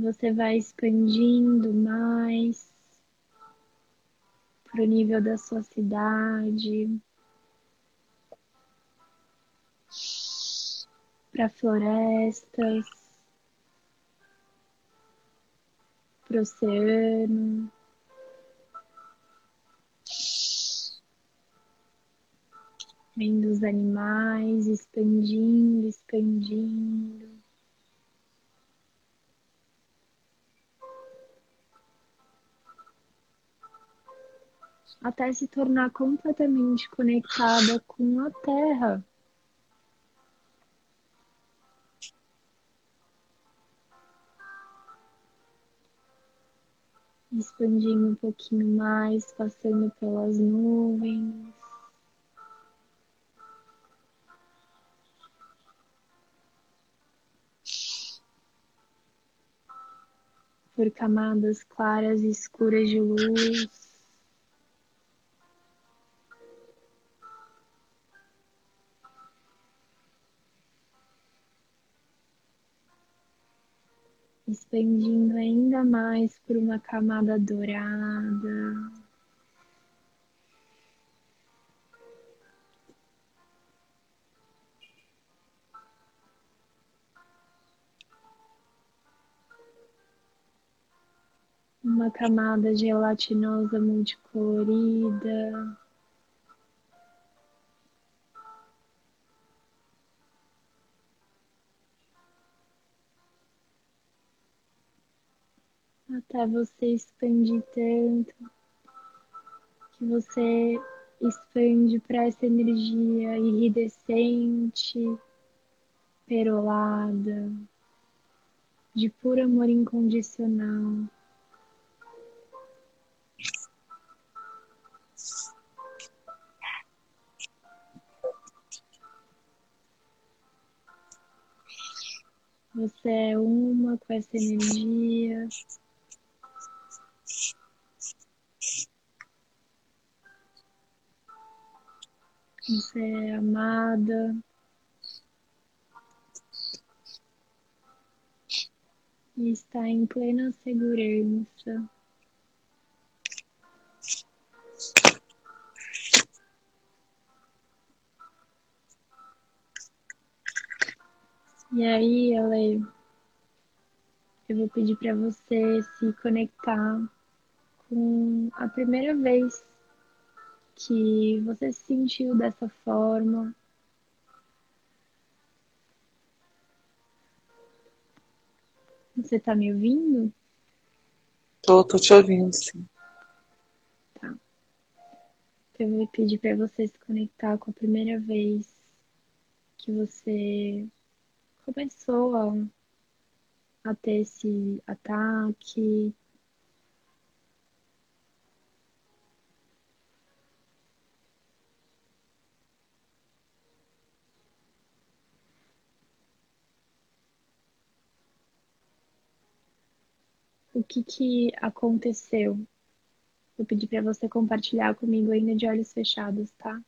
Você vai expandindo mais para o nível da sua cidade, para florestas, para o oceano. Vendo os animais expandindo, expandindo. Até se tornar completamente conectada com a Terra. Expandindo um pouquinho mais, passando pelas nuvens. Por camadas claras e escuras de luz. Expandindo ainda mais por uma camada dourada. Uma camada gelatinosa multicolorida. Até você expandir tanto que você expande para essa energia iridescente, perolada, de puro amor incondicional. Você é uma com essa energia. Você é amada. E está em plena segurança. E aí, Ale, eu vou pedir para você se conectar com a primeira vez que você se sentiu dessa forma. Você tá me ouvindo? Tô, tô te ouvindo, sim. Tá. Então, eu vou pedir para você se conectar com a primeira vez que você começou a, a ter esse ataque? Que que aconteceu? Vou pedir para você compartilhar comigo ainda de olhos fechados, tá?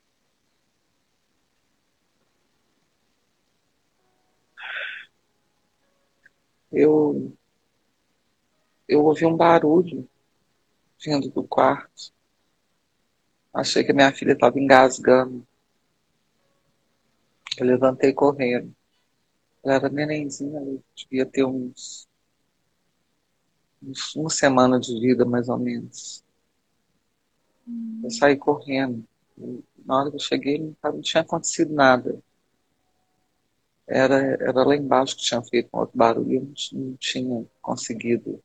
Eu, eu ouvi um barulho vindo do quarto. Achei que minha filha estava engasgando. Eu levantei correndo. Ela era nenenzinha, devia ter uns, uma semana de vida, mais ou menos. Hum. Eu saí correndo. Na hora que eu cheguei, não, não tinha acontecido nada era, era lá embaixo que tinha feito um outro barulho, eu não tinha conseguido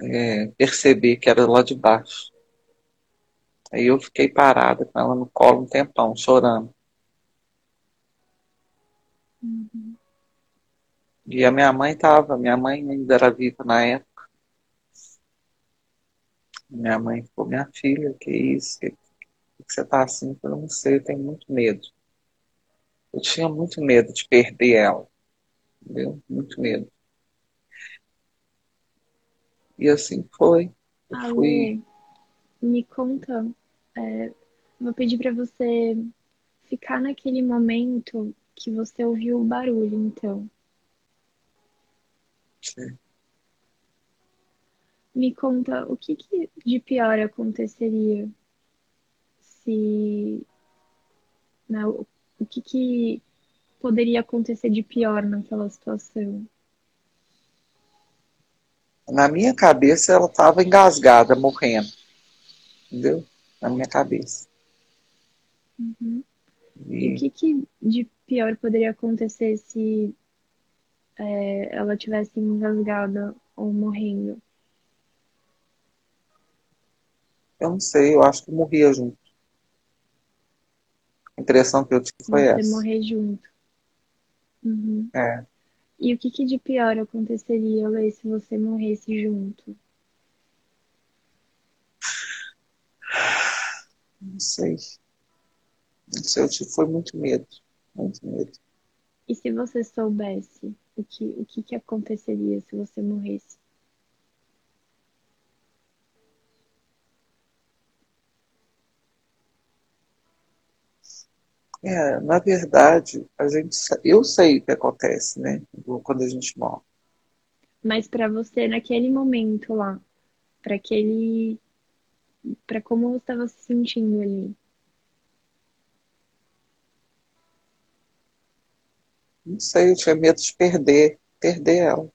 é, perceber que era lá de baixo. Aí eu fiquei parada com ela no colo um tempão, chorando. Uhum. E a minha mãe estava, minha mãe ainda era viva na época. Minha mãe falou, minha filha, que isso? Que, que você está assim? Eu não sei, eu tenho muito medo. Eu tinha muito medo de perder ela. Entendeu? Muito medo. E assim foi. Eu Ale, fui... me conta. É, vou pedir para você ficar naquele momento que você ouviu o barulho, então. Sim. Me conta o que, que de pior aconteceria se né, o que, que poderia acontecer de pior naquela situação? Na minha cabeça, ela estava engasgada, morrendo. Entendeu? Na minha cabeça. Uhum. E... e o que, que de pior poderia acontecer se é, ela tivesse engasgada ou morrendo? Eu não sei, eu acho que morria junto. A impressão que eu tive foi Você essa. Você morrer junto. Uhum. É. E o que, que de pior aconteceria, Lê, se você morresse junto? Não sei. Não sei, eu tive, foi muito medo. Muito medo. E se você soubesse o que, o que, que aconteceria se você morresse? É, na verdade, a gente, eu sei o que acontece, né? Quando a gente morre. Mas para você, naquele momento lá, para aquele. para como você estava se sentindo ali? Não sei, eu tinha medo de perder, perder ela.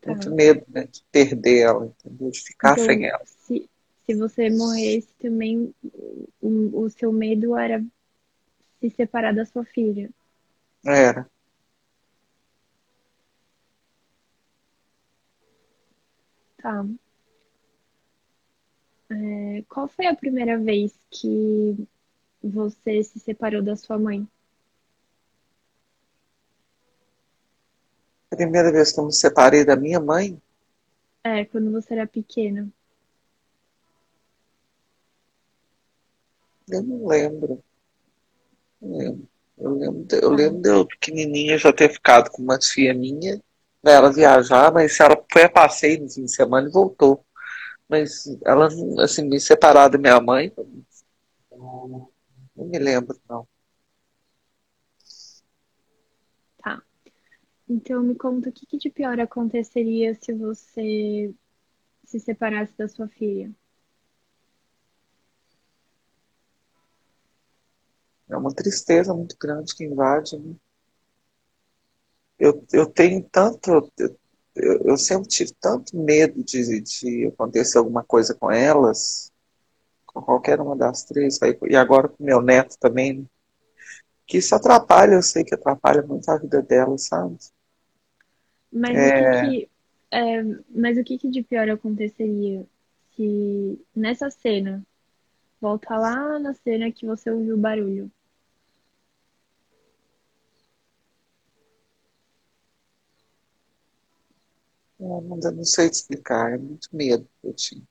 Tá. Muito medo né, de perder ela, entendeu? De ficar então, sem ela. Se, se você morresse também, o, o seu medo era se separar da sua filha. Era. Tá. É, qual foi a primeira vez que você se separou da sua mãe? Primeira vez que eu me separei da minha mãe? É, quando você era pequena. Eu não lembro. Não lembro. Eu lembro, de, eu lembro de eu pequenininha já ter ficado com uma tia minha, né, ela viajar, mas ela foi a passeio no fim de semana e voltou. Mas ela, assim, me separar da minha mãe, não me lembro, não. Tá. Então me conta o que, que de pior aconteceria se você se separasse da sua filha? É uma tristeza muito grande que invade. Né? Eu, eu tenho tanto. Eu, eu sempre tive tanto medo de, de acontecer alguma coisa com elas, com qualquer uma das três, e agora com meu neto também, né? que isso atrapalha, eu sei que atrapalha muito a vida dela, sabe? Mas, é... o, que, que é, mas o que, que de pior aconteceria se nessa cena, volta lá na cena que você ouviu o barulho, Amanda, não sei te explicar. É muito medo que eu tinha.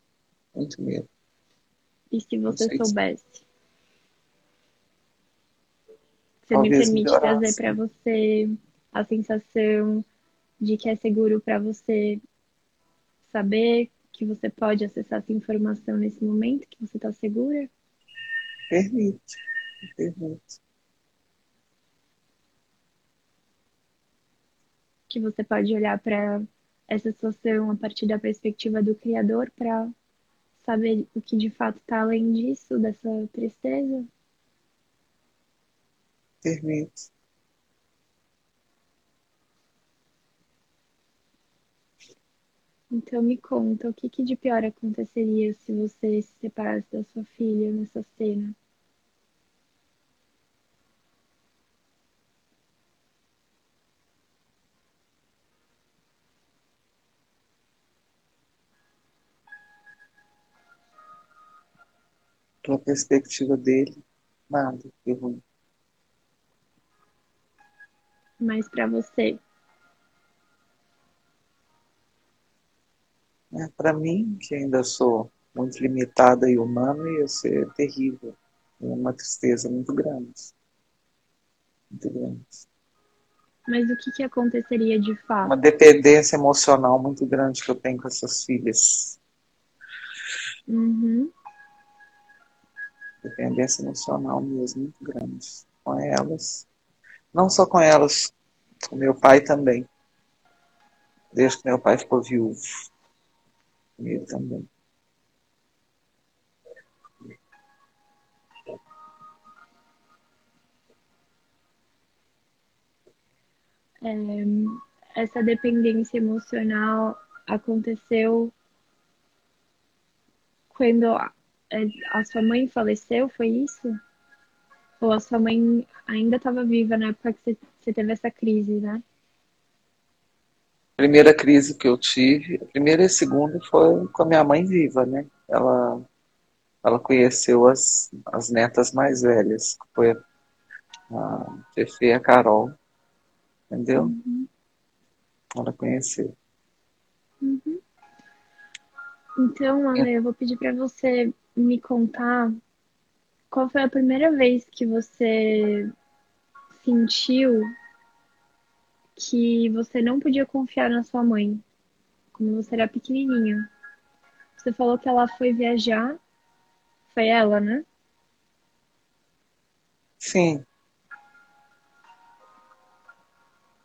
Muito medo. E se você soubesse? Você Talvez me permite melhorasse. trazer para você a sensação de que é seguro para você saber que você pode acessar essa informação nesse momento, que você está segura? Permite, permite. Que você pode olhar para essa situação a partir da perspectiva do Criador para saber o que de fato está além disso, dessa tristeza? Permite. Então me conta, o que, que de pior aconteceria se você se separasse da sua filha nessa cena? Pela perspectiva dele, nada de ruim. Mas para você, É, Para mim, que ainda sou muito limitada e humana, ia ser terrível. Uma tristeza muito grande. Muito grande. mas o que, que aconteceria de fato? Uma dependência emocional muito grande que eu tenho com essas filhas. Uhum. Dependência emocional mesmo, muito grande. Com elas. Não só com elas, com meu pai também. Desde que meu pai ficou viúvo. Comigo também. Essa dependência emocional aconteceu quando a, é, a sua mãe faleceu, foi isso? Ou a sua mãe ainda estava viva na época que você, você teve essa crise, né? primeira crise que eu tive, a primeira e a segunda foi com a minha mãe viva, né? Ela, ela conheceu as, as netas mais velhas, que foi a Fefe e a Carol, entendeu? Uhum. Ela conheceu. Uhum. Então, Ale, eu vou pedir para você me contar qual foi a primeira vez que você sentiu que você não podia confiar na sua mãe, quando você era pequenininha. Você falou que ela foi viajar, foi ela, né? Sim.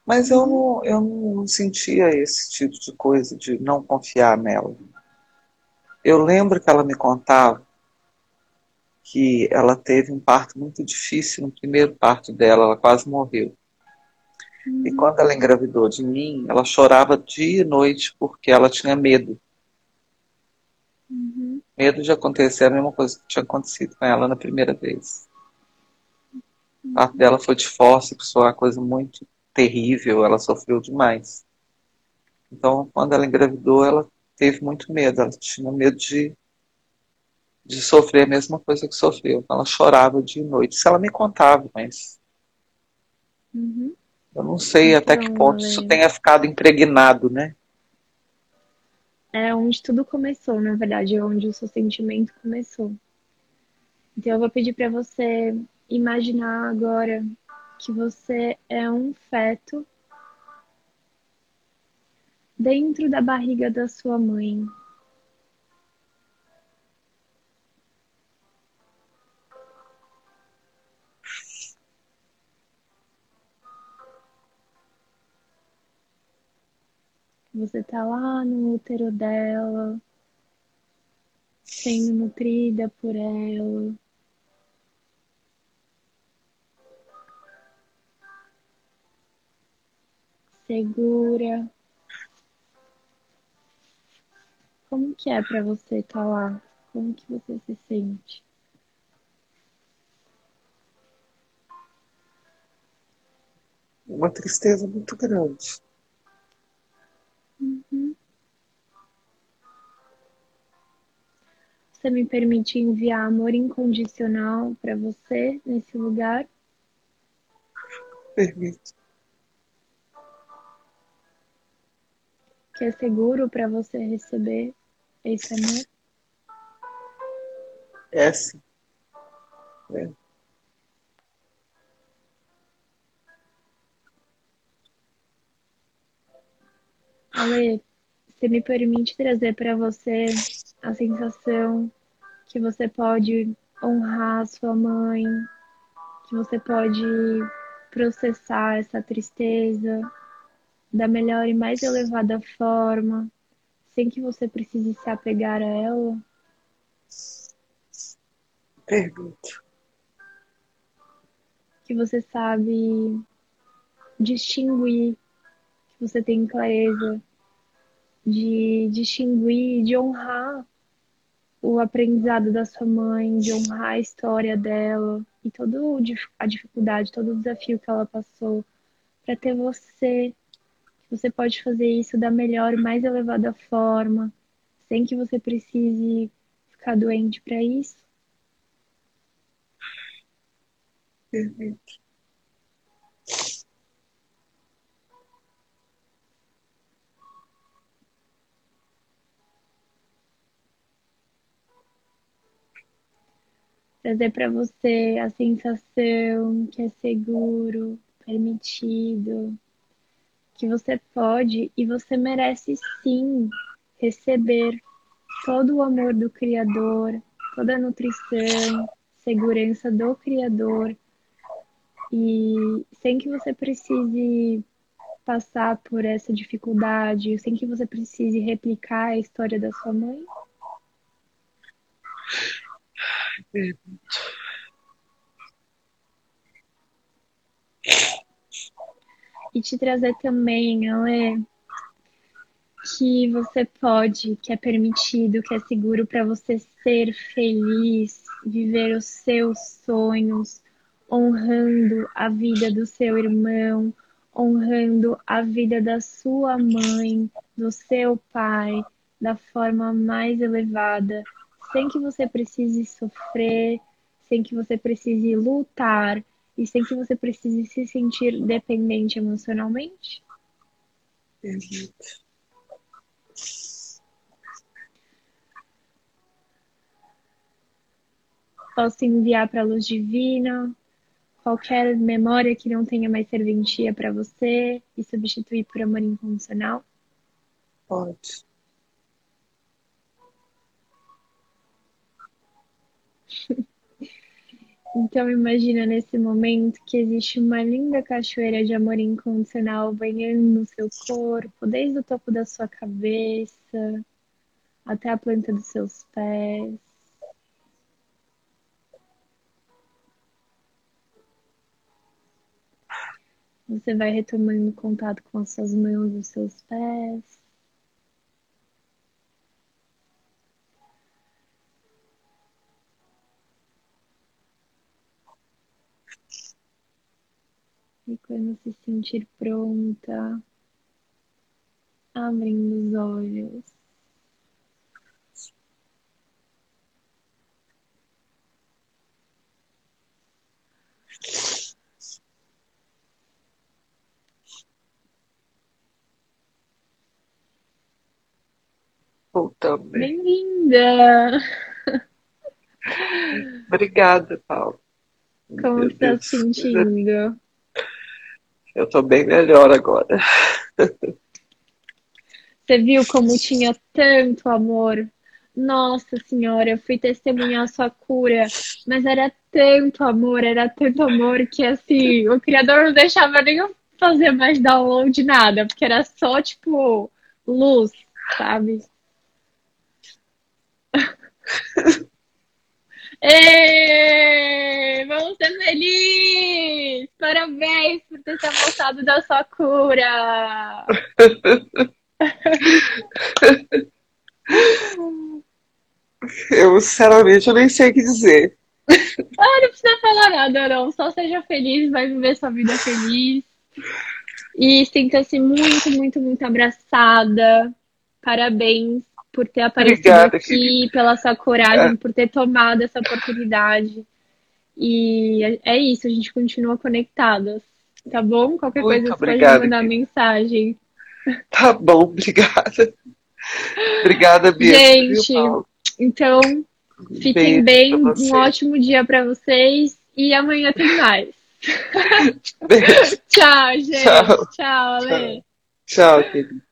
Mas eu não, eu não sentia esse tipo de coisa, de não confiar nela. Eu lembro que ela me contava que ela teve um parto muito difícil no primeiro parto dela, ela quase morreu. E quando ela engravidou de mim, ela chorava dia e noite porque ela tinha medo. Uhum. Medo de acontecer a mesma coisa que tinha acontecido com ela na primeira vez. O parto dela foi de fórceps, foi uma coisa muito terrível, ela sofreu demais. Então, quando ela engravidou, ela teve muito medo, ela tinha medo de, de sofrer a mesma coisa que sofreu. Ela chorava dia e noite. Isso ela me contava, mas Uhum. eu não sei até que Então, ponto isso tenha ficado impregnado, né? É onde tudo começou, na verdade, é onde o seu sentimento começou. Então eu vou pedir para você imaginar agora que você é um feto dentro da barriga da sua mãe. Você tá lá no útero dela, sendo nutrida por ela. Segura. Como que é pra você estar lá? Como que você se sente? Uma tristeza muito grande. Você me permite enviar amor incondicional pra você nesse lugar? Permite. que é seguro para você receber esse amor? É sim. É. Ale, você me permite trazer para você a sensação que você pode honrar sua mãe, que você pode processar essa tristeza da melhor e mais elevada forma, sem que você precise se apegar a ela? Permito. Que você sabe distinguir, que você tem clareza de distinguir, de honrar o aprendizado da sua mãe, de honrar a história dela e toda a dificuldade, todo o desafio que ela passou para ter você. Você pode fazer isso da melhor e mais elevada forma, sem que você precise ficar doente para isso. Permito. Trazer para você a sensação que é seguro, permitido, que você pode e você merece sim receber todo o amor do Criador, toda a nutrição, segurança do Criador e sem que você precise passar por essa dificuldade, sem que você precise replicar a história da sua mãe? E te trazer também, Ale, que você pode, que é permitido, que é seguro para você ser feliz, viver os seus sonhos, honrando a vida do seu irmão, honrando a vida da sua mãe, do seu pai, da forma mais elevada, sem que você precise sofrer, sem que você precise lutar e sem que você precise se sentir dependente emocionalmente? Posso enviar para a luz divina qualquer memória que não tenha mais serventia para você e substituir por amor incondicional? Pode. Então imagina nesse momento que existe uma linda cachoeira de amor incondicional banhando o seu corpo, desde o topo da sua cabeça até a planta dos seus pés. Você vai retomando contato com as suas mãos e os seus pés. E quando se sentir pronta, abrindo os olhos. Voltamos. Bem-vinda! Obrigada, Paulo. Como Meu está se sentindo? Eu estou bem melhor agora. Você viu como tinha tanto amor? Nossa Senhora, eu fui testemunhar sua cura, mas era tanto amor, era tanto amor que assim, o criador não deixava nem eu fazer mais download nada, porque era só tipo luz, sabe? Ei, vamos ser felizes! Parabéns por ter se afastado da sua cura! Eu, sinceramente, eu nem sei o que dizer. Ah, não precisa falar nada, não. Só seja feliz, vai viver sua vida feliz. E sinta-se muito, muito, muito abraçada. Parabéns por ter aparecido Obrigada, aqui, pela sua coragem, é. por ter tomado essa oportunidade. E é isso, a gente continua conectadas. Tá bom? Qualquer Muito coisa você pode mandar mensagem. Tá bom, obrigada. Obrigada, Bia. Gente, então, fiquem bem. Um ótimo dia para vocês. E amanhã tem mais. Tchau, gente. Tchau, Tchau Ale. Tchau, querido.